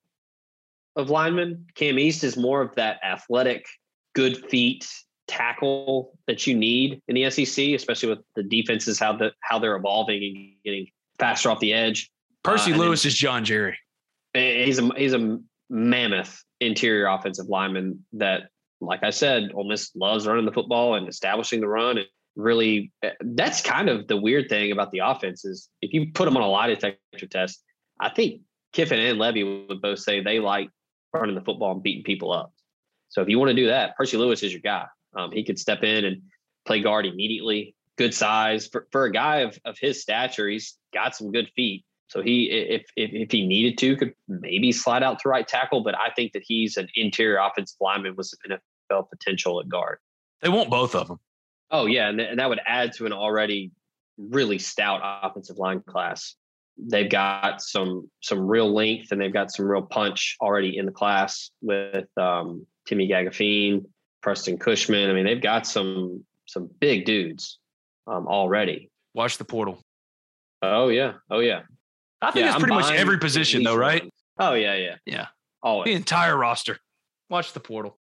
of linemen. Cam East is more of that athletic, good feet tackle that you need in the SEC, especially with the defenses how the how they're evolving and getting faster off the edge. Percy Uh, and then- Lewis is John Jerry. He's a he's a mammoth interior offensive lineman that, like I said, Ole Miss loves running the football and establishing the run. And really, eh, that's kind of the weird thing about the offense is if you put them on a lie detector test, I think Kiffin and Lebby would both say they like running the football and beating people up. So if you want to do that, Percy Lewis is your guy. Um, he could step in and play guard immediately. good size for, for a guy of, of his stature. He's got some good feet. So he, if, if if he needed to, could maybe slide out to right tackle. But I think that he's an interior offensive lineman with some NFL potential at guard. They want both of them. Oh yeah, and, th- and that would add to an already really stout offensive line class. They've got some some real length and they've got some real punch already in the class with um, Timmy Gagafine, Preston Cushman. I mean, they've got some some big dudes um, already. Watch the portal. Oh yeah, oh yeah. I think Yeah, it's I'm pretty much every position, though, right? one. Oh yeah, yeah, Yeah. Always the entire roster. Watch the portal.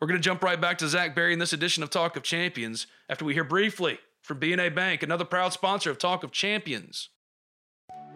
We're going to jump right back to Zach Berry in this edition of Talk of Champions after we hear briefly from BNA Bank, another proud sponsor of Talk of Champions.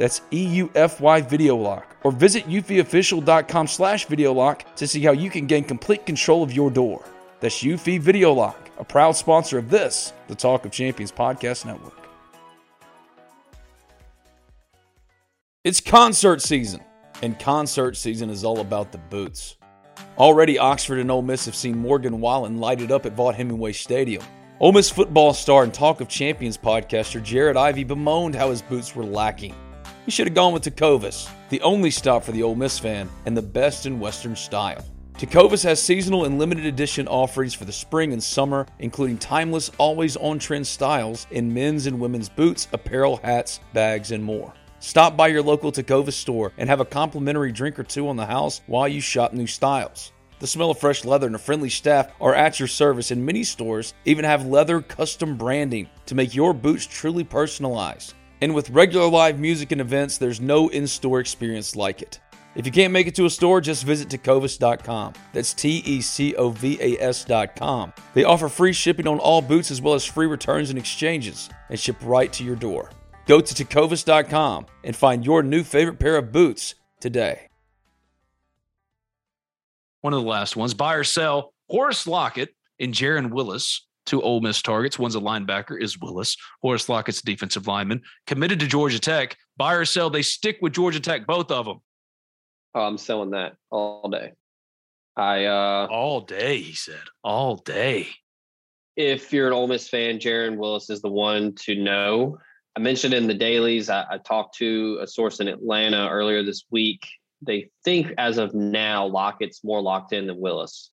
That's E-U-F-Y Video Lock. Or visit eufyofficial.com slash video lock to see how you can gain complete control of your door. That's Eufy Video Lock, a proud sponsor of this, the Talk of Champions podcast network. It's concert season, and concert season is all about the boots. Already, Oxford and Ole Miss have seen Morgan Wallen light it up at Vaught Hemingway Stadium. Ole Miss football star and Talk of Champions podcaster Jared Ivey bemoaned how his boots were lacking. He should have gone with Tecovas, the only stop for the Ole Miss fan and the best in Western style. Tecovas has seasonal and limited edition offerings for the spring and summer, including timeless, always on trend styles in men's and women's boots, apparel, hats, bags, and more. Stop by your local Tecovas store and have a complimentary drink or two on the house while you shop new styles. The smell of fresh leather and a friendly staff are at your service, and many stores even have leather custom branding to make your boots truly personalized. And with regular live music and events, there's no in store experience like it. If you can't make it to a store, just visit tecovas.com. That's T E C O V A S.com. They offer free shipping on all boots as well as free returns and exchanges and ship right to your door. Go to tecovas.com and find your new favorite pair of boots today. One of the last ones. Buy or sell Horace Lockett and Jaron Willis, two Ole Miss targets. One's a linebacker, is Willis. Horace Lockett's a defensive lineman. Committed to Georgia Tech. Buy or sell, they stick with Georgia Tech, both of them. Oh, I'm selling that all day. I uh All day, he said. All day. if you're an Ole Miss fan, Jaron Willis is the one to know. I mentioned in the dailies, I, I talked to a source in Atlanta earlier this week. They think as of now, Lockett's more locked in than Willis.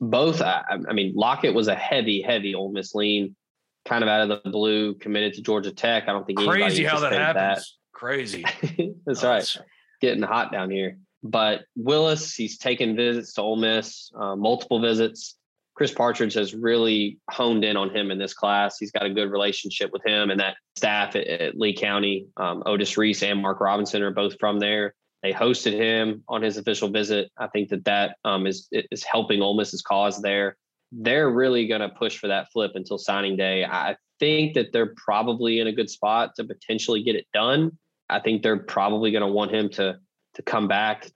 Both, I, I mean, Lockett was a heavy, heavy Ole Miss lean, kind of out of the blue, committed to Georgia Tech. I don't think Crazy how that happens. Crazy. That's Oh, right it's- getting hot down here. But Willis, he's taken visits to Ole Miss, uh, multiple visits. Chris Partridge has really honed in on him in this class. He's got a good relationship with him and that staff at, at Lee County. Um, Otis Reese and Mark Robinson are both from there. They hosted him on his official visit. I think that that um, is is helping Ole Miss's cause there. They're really going to push for that flip until signing day. I think that they're probably in a good spot to potentially get it done. I think they're probably going to want him to to come back.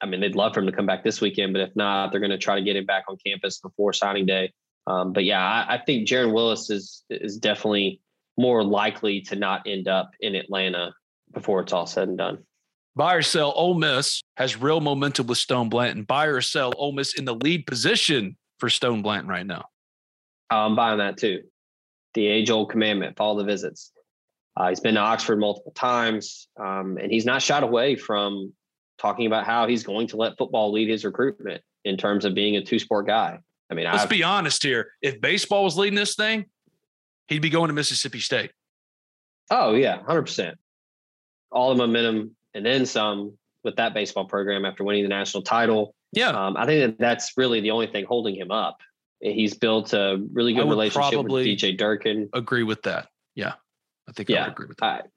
I mean, they'd love for him to come back this weekend, but if not, they're going to try to get him back on campus before signing day. Um, but yeah, I, I think Jaron Willis is is definitely more likely to not end up in Atlanta before it's all said and done. Buy or sell, Ole Miss has real momentum with Stone Blanton. Buy or sell, Ole Miss in the lead position for Stone Blanton right now. I'm buying that too. The age old commandment: follow the visits. Uh, he's been to Oxford multiple times, um, and he's not shied away from talking about how he's going to let football lead his recruitment in terms of being a two sport guy. I mean, let's I've, be honest here. If baseball was leading this thing, he'd be going to Mississippi State. Oh yeah, hundred percent. All the momentum and then some with that baseball program after winning the national title. Yeah, um, I think that that's really the only thing holding him up. He's built a really good relationship with DJ Durkin. Agree with that. Yeah, I think yeah, I would agree with that.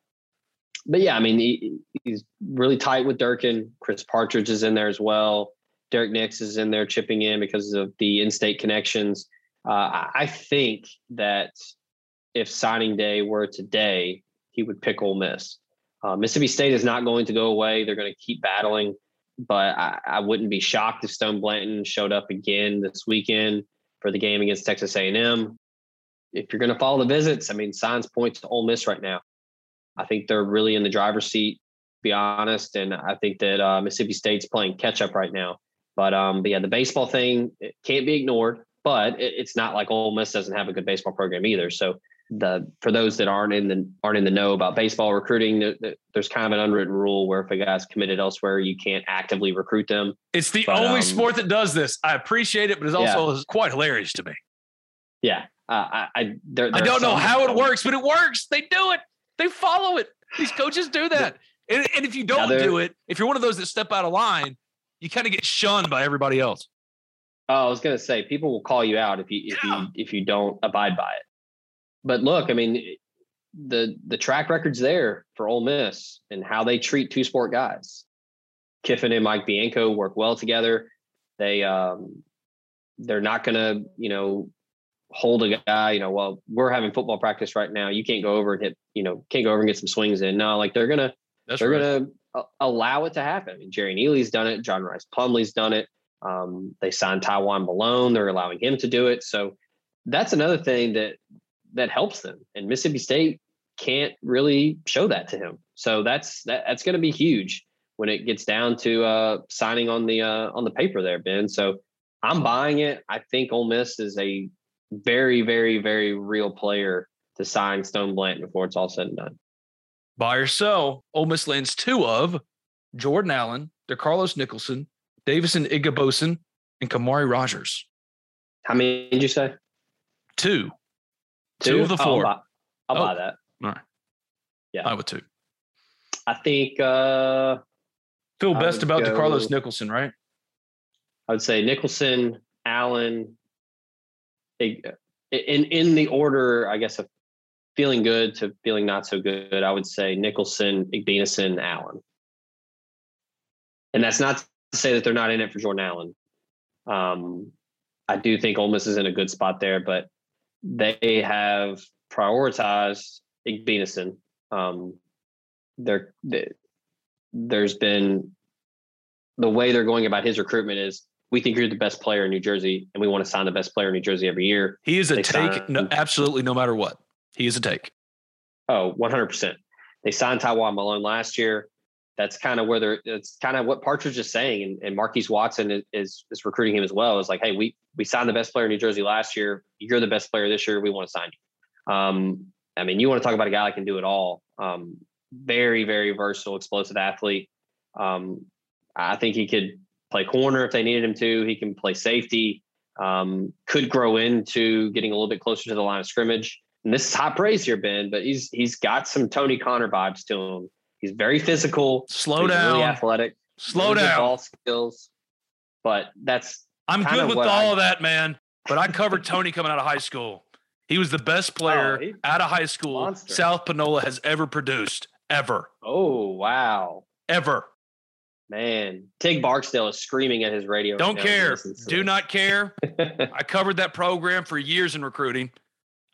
but yeah, I mean, he, he's really tight with Durkin. Chris Partridge is in there as well. Derrick Nix is in there chipping in because of the in-state connections. Uh, I think that if signing day were today, he would pick Ole Miss. Uh, Mississippi State is not going to go away. They're going to keep battling, but I, I, wouldn't be shocked if Stone Blanton showed up again this weekend for the game against Texas A&M. If you're going to follow the visits, I mean, signs point to Ole Miss right now. I think they're really in the driver's seat, be honest, and I think that uh, Mississippi State's playing catch up right now. But um, but yeah, the baseball thing can't be ignored. But it, it's not like Ole Miss doesn't have a good baseball program either. So the for those that aren't in the aren't in the know about baseball recruiting, there's kind of an unwritten rule where if a guy's committed elsewhere, you can't actively recruit them. It's the but, only um, sport that does this. I appreciate it, but it's also yeah. quite hilarious to me. Yeah, uh, I I, there, I don't know how it works, but it works. They do it. They follow it. These coaches do that. And, and if you don't do it, if you're one of those that step out of line, you kind of get shunned by everybody else. Oh, I was gonna say people will call you out if you if yeah. you if you don't abide by it. But look, I mean, the the track record's there for Ole Miss and how they treat two sport guys. Kiffin and Mike Bianco work well together. They um they're not gonna, you know, hold a guy, you know, well, we're having football practice right now. You can't go over and hit, you know, can't go over and get some swings in. No, like they're gonna That's they're right. gonna allow it to happen. I mean, Jerrion Ealy's done it. John Rhys Plumlee's done it. Um, they signed Tywone Malone. They're allowing him to do it. So that's another thing that that helps them. And Mississippi State can't really show that to him. So that's that, that's going to be huge when it gets down to uh, signing on the uh, on the paper there, Ben. So I'm buying it. I think Ole Miss is a very, very, very real player to sign Stone Blanton before it's all said and done. Buy or sell, Ole Miss lands two of Jordan Allen, DeCarlos Nicholson, Davison Igbinosun, and Kamari Rogers. How many did you say? Two. Two, two of the 4 I'll, buy, I'll oh. buy that. All right. Yeah. I would two. I think uh feel best about go, DeCarlos Nicholson, right? I would say Nicholson, Allen, in in the order, I guess, of feeling good to feeling not so good, I would say Nicholson, Igbinosun, Allen. And that's not to say that they're not in it for Jordan Allen. Um, I do think Ole Miss is in a good spot there, but they have prioritized Igbinosun. Um, there, there's been the way they're going about his recruitment is we think you're the best player in New Jersey, and we want to sign the best player in New Jersey every year. He is a they take, no, absolutely, no matter what. He is a take. Oh, 100%. They signed Tywone Malone last year. That's kind of where they're, it's kind of what Partridge is saying. And, and Marquise Watson is, is, is recruiting him as well. Is like, hey, we, we signed the best player in New Jersey last year. You're the best player this year. We want to sign you. Um, I mean, you want to talk about a guy that can do it all. Um, very, very versatile, explosive athlete. Um, I think he could play corner if they needed him to. He can play safety. Um, could grow into getting a little bit closer to the line of scrimmage and this is high praise here, Ben, but he's he's got some Tony Conner vibes to him. He's very physical. Slow down. Really athletic. Slow down. Ball skills. But that's I'm good with all I, of that, man. But I covered Tony coming out of high school. He was the best oh, player oh, out of high school monster. South Panola has ever produced. Ever. Oh wow. Ever. Man, Tig Barksdale is screaming at his radio. Don't care. Do not care. I covered that program for years in recruiting.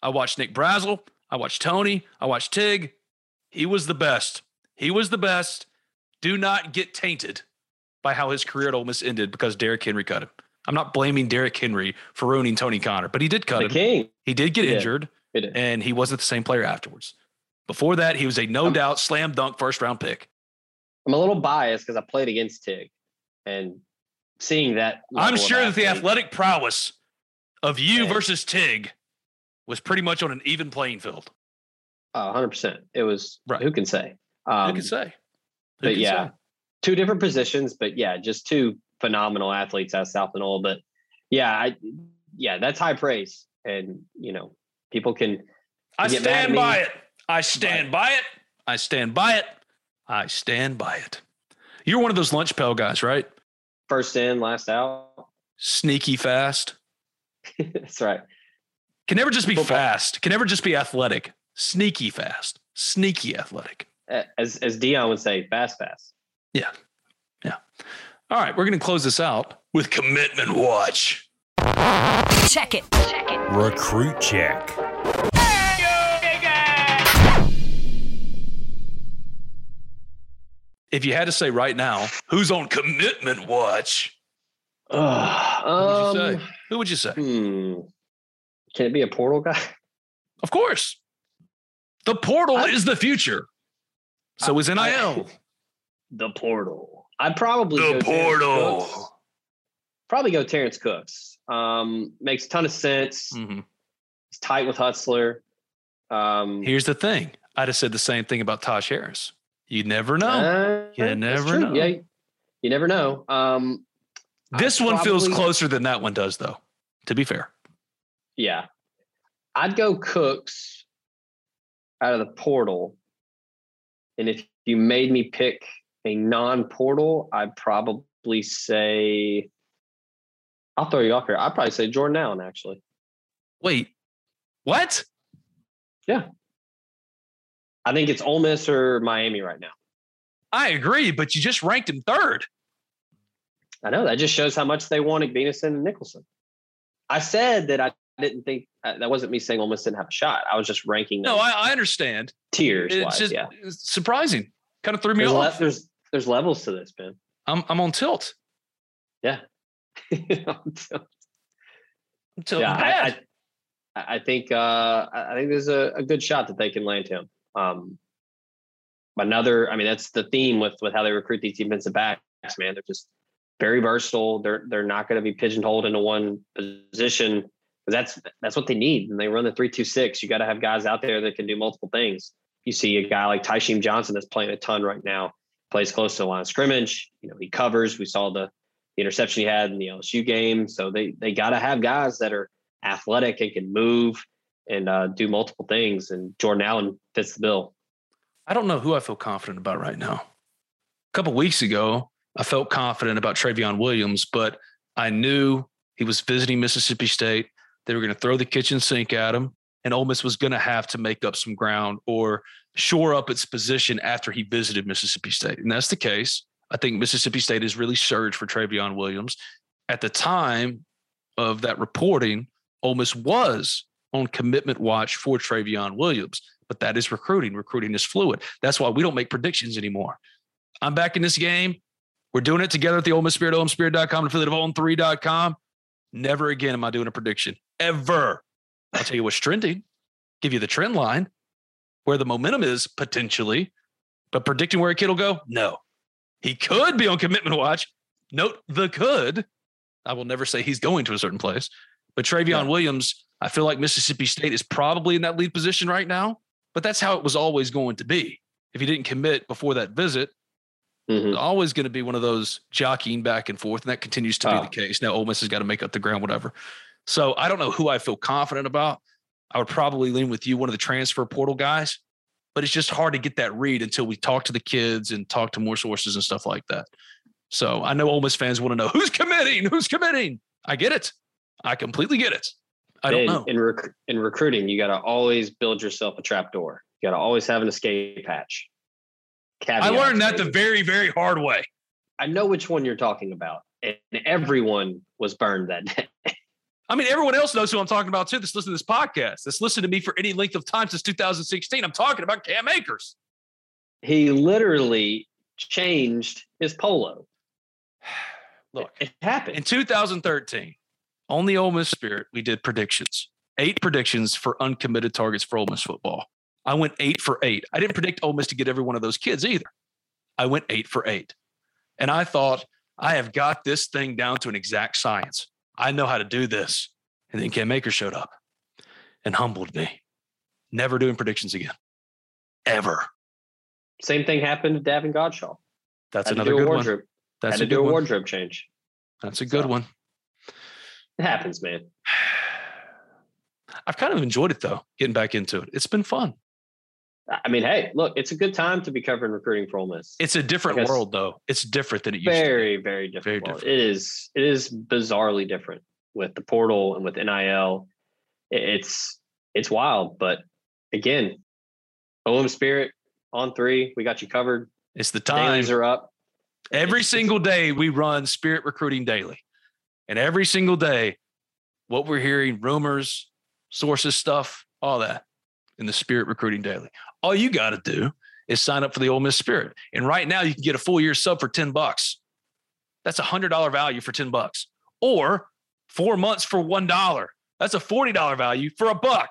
I watched Nick Brassell. I watched Tony. I watched Tig. He was the best. He was the best. Do not get tainted by how his career at Ole Miss ended because Derrick Henry cut him. I'm not blaming Derrick Henry for ruining Tony Conner, but he did cut the him. King. He did get he injured, did. and he wasn't the same player afterwards. Before that, he was a no I'm, doubt slam dunk first round pick. I'm a little biased because I played against Tig, and seeing that. I'm sure that the athletic prowess of you yeah. versus Tig was pretty much on an even playing field. Uh, 100%. It was, Right. who can say? Who Um, can say? Who but yeah, say? two different positions, but yeah, just two phenomenal athletes at South and all. But yeah, I, yeah, that's high praise. And, you know, people can, I get mad at stand by it. I stand by it. I stand by it. I stand by it. You're one of those lunch pail guys, right? first in, last out. Sneaky fast. that's right. Can never just be Football. fast. Can never just be athletic. Sneaky fast. Sneaky athletic. As, as Dion would say, fast, fast. Yeah. Yeah. All right. We're going to close this out with commitment watch. Check it. Check it. Recruit check. If you had to say right now, who's on commitment watch? Ugh, Who would you um, say? Who would you say? Hmm. Can it be a portal guy? Of course. The portal I- is the future. So is NIL. I- the portal. I'd probably the go portal. Cooks. Probably go Terrence Cooks. Um, makes a ton of sense. Mhm. He's tight with Hustler. Um, Here's the thing. I'd have said the same thing about Taj Harris. You never know. uh, You never know. Yeah, you never know. Um, this I'd one feels closer than that one does, though, to be fair. Yeah, I'd go Cooks out of the portal, and if you made me pick a non-portal, I'd probably say. I'll throw you off here. I'd probably say Jordan Allen. Actually, Wait, what? Yeah. I think it's Ole Miss or Miami right now. I agree, but you just ranked him third. I know that just shows how much they wanted Venison and Nicholson. I said that I didn't think uh, that wasn't me saying Ole Miss didn't have a shot. I was just ranking No, I, I understand. tiers It's wise. just yeah, it's surprising. Kind of threw me there's, le- off. there's there's levels to this, Ben. I'm I'm on tilt. Yeah. I'm tilting yeah, bad. I, I, I think uh, I think there's a, a good shot that they can land him. Um, another, I mean, that's the theme with with how they recruit these defensive backs. Man, they're just very versatile. They're they're not going to be pigeonholed into one position that's that's what they need. And they run the three two six. You got to have guys out there that can do multiple things. You see a guy like Tysheem Johnson that's playing a ton right now. Plays close to the line of scrimmage. You know, he covers. We saw the the interception he had in the LSU game. So they they got to have guys that are athletic and can move and uh, do multiple things. And Jordan Allen fits the bill. I don't know who I feel confident about right now. A couple weeks ago, I felt confident about Travion Williams, but I knew he was visiting Mississippi State. They were going to throw the kitchen sink at him, and Ole Miss was going to have to make up some ground or shore up its position after he visited Mississippi State. And that's the case. I think Mississippi State has really surged for Travion Williams. At the time of that reporting, Ole Miss was on commitment watch for Travion Williams, but that is recruiting. Recruiting is fluid. That's why we don't make predictions anymore. I'm back in this game. We're doing it together at the Ole Miss Spirit, OleMisSpirit.com, affiliate of On3.com. Never again am I doing a prediction. Ever. I'll tell you what's trending, give you the trend line, where the momentum is potentially, but predicting where a kid will go, no. He could be on commitment watch. Note the could. I will never say he's going to a certain place. But Travion Yeah. Williams, I feel like Mississippi State is probably in that lead position right now, but that's how it was always going to be. If he didn't commit before that visit, Mhm. it's always going to be one of those jockeying back and forth, and that continues to be Oh. the case. Now, Ole Miss has got to make up the ground, whatever. So I don't know who I feel confident about. I would probably lean with you, one of the transfer portal guys, but it's just hard to get that read until we talk to the kids and talk to more sources and stuff like that. So I know Ole Miss fans want to know who's committing, who's committing. I get it. I completely get it. I don't in, know. In, rec- in recruiting, you got to always build yourself a trap door. You got to always have an escape hatch. I learned that the very, very hard way. I know which one you're talking about, and everyone was burned that day. I mean, everyone else knows who I'm talking about too. That's listening to this podcast. That's listened to me for any length of time since 2016. I'm talking about Cam Akers. He literally changed his polo. Look, It happened. in 2013, on the Ole Miss Spirit, we did predictions. Eight predictions for uncommitted targets for Ole Miss football. I went eight for eight. I didn't predict Ole Miss to get every one of those kids either. I went eight for eight. And I thought, I have got this thing down to an exact science. I know how to do this. And then Cam Akers showed up. and humbled me. Never doing predictions again. Ever. Same thing happened to Davon Godchaux. That's Had another good wardrobe. one. That's Had a to do a one. wardrobe change. That's a good one. It happens, man. I've kind of enjoyed it though, getting back into it. It's been fun. I mean, hey, look, it's a good time to be covering recruiting for Ole Miss. It's a different world though. It's different than it used to be. very, very different. Very world. different. It is. It is bizarrely different with the portal and with NIL. It's it's wild, but again, OM Spirit on three. We got you covered. It's the time. Dailies are up. Every single day we run Spirit Recruiting Daily. And every single day, what we're hearing, rumors, sources, stuff, all that in the Spirit Recruiting Daily. All you got to do is sign up for the Ole Miss Spirit. And right now you can get a full year sub for 10 bucks. That's a hundred dollar value for 10 bucks. Or four months for one dollar. That's a $40 value for a buck.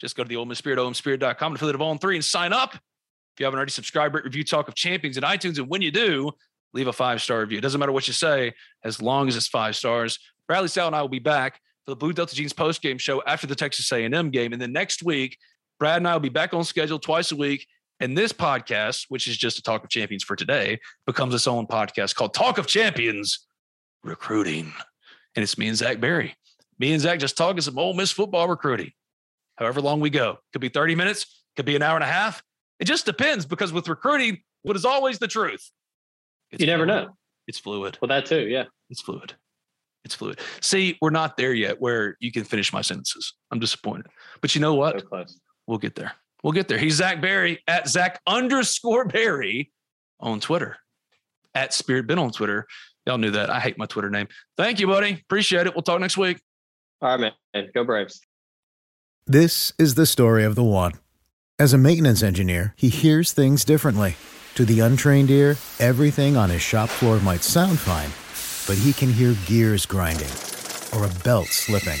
Just go to the Ole Miss Spirit, omspirit.com, affiliate of On Three, and sign up. If you haven't already, subscribe, rate, review Talk of Champions in iTunes. And when you do, leave a five star review. It doesn't matter what you say, as long as it's five stars. Bradley Sal and I will be back for the Blue Delta Jeans post game show after the Texas A&M game, and then next week, Brad and I will be back on schedule twice a week. And this podcast, which is just a Talk of Champions for today, becomes its own podcast called Talk of Champions Recruiting, and it's me and Zach Berry. Me and Zach just talking some Ole Miss football recruiting. However long we go, could be 30 minutes, could be an hour and a half. It just depends because with recruiting, what is always the truth? It's You never fluid. know. It's fluid. Well, that too. Yeah. It's fluid. It's fluid. See, we're not there yet where you can finish my sentences. I'm disappointed. But you know what? So close. We'll get there. We'll get there. He's Zach Berry at Zach underscore Berry on Twitter. At Spirit Ben on Twitter. Y'all knew that. I hate my Twitter name. Thank you, buddy. Appreciate it. We'll talk next week. All right, man. Go Braves. This is the story of the one. As a maintenance engineer, he hears things differently. To the untrained ear, everything on his shop floor might sound fine, but he can hear gears grinding or a belt slipping.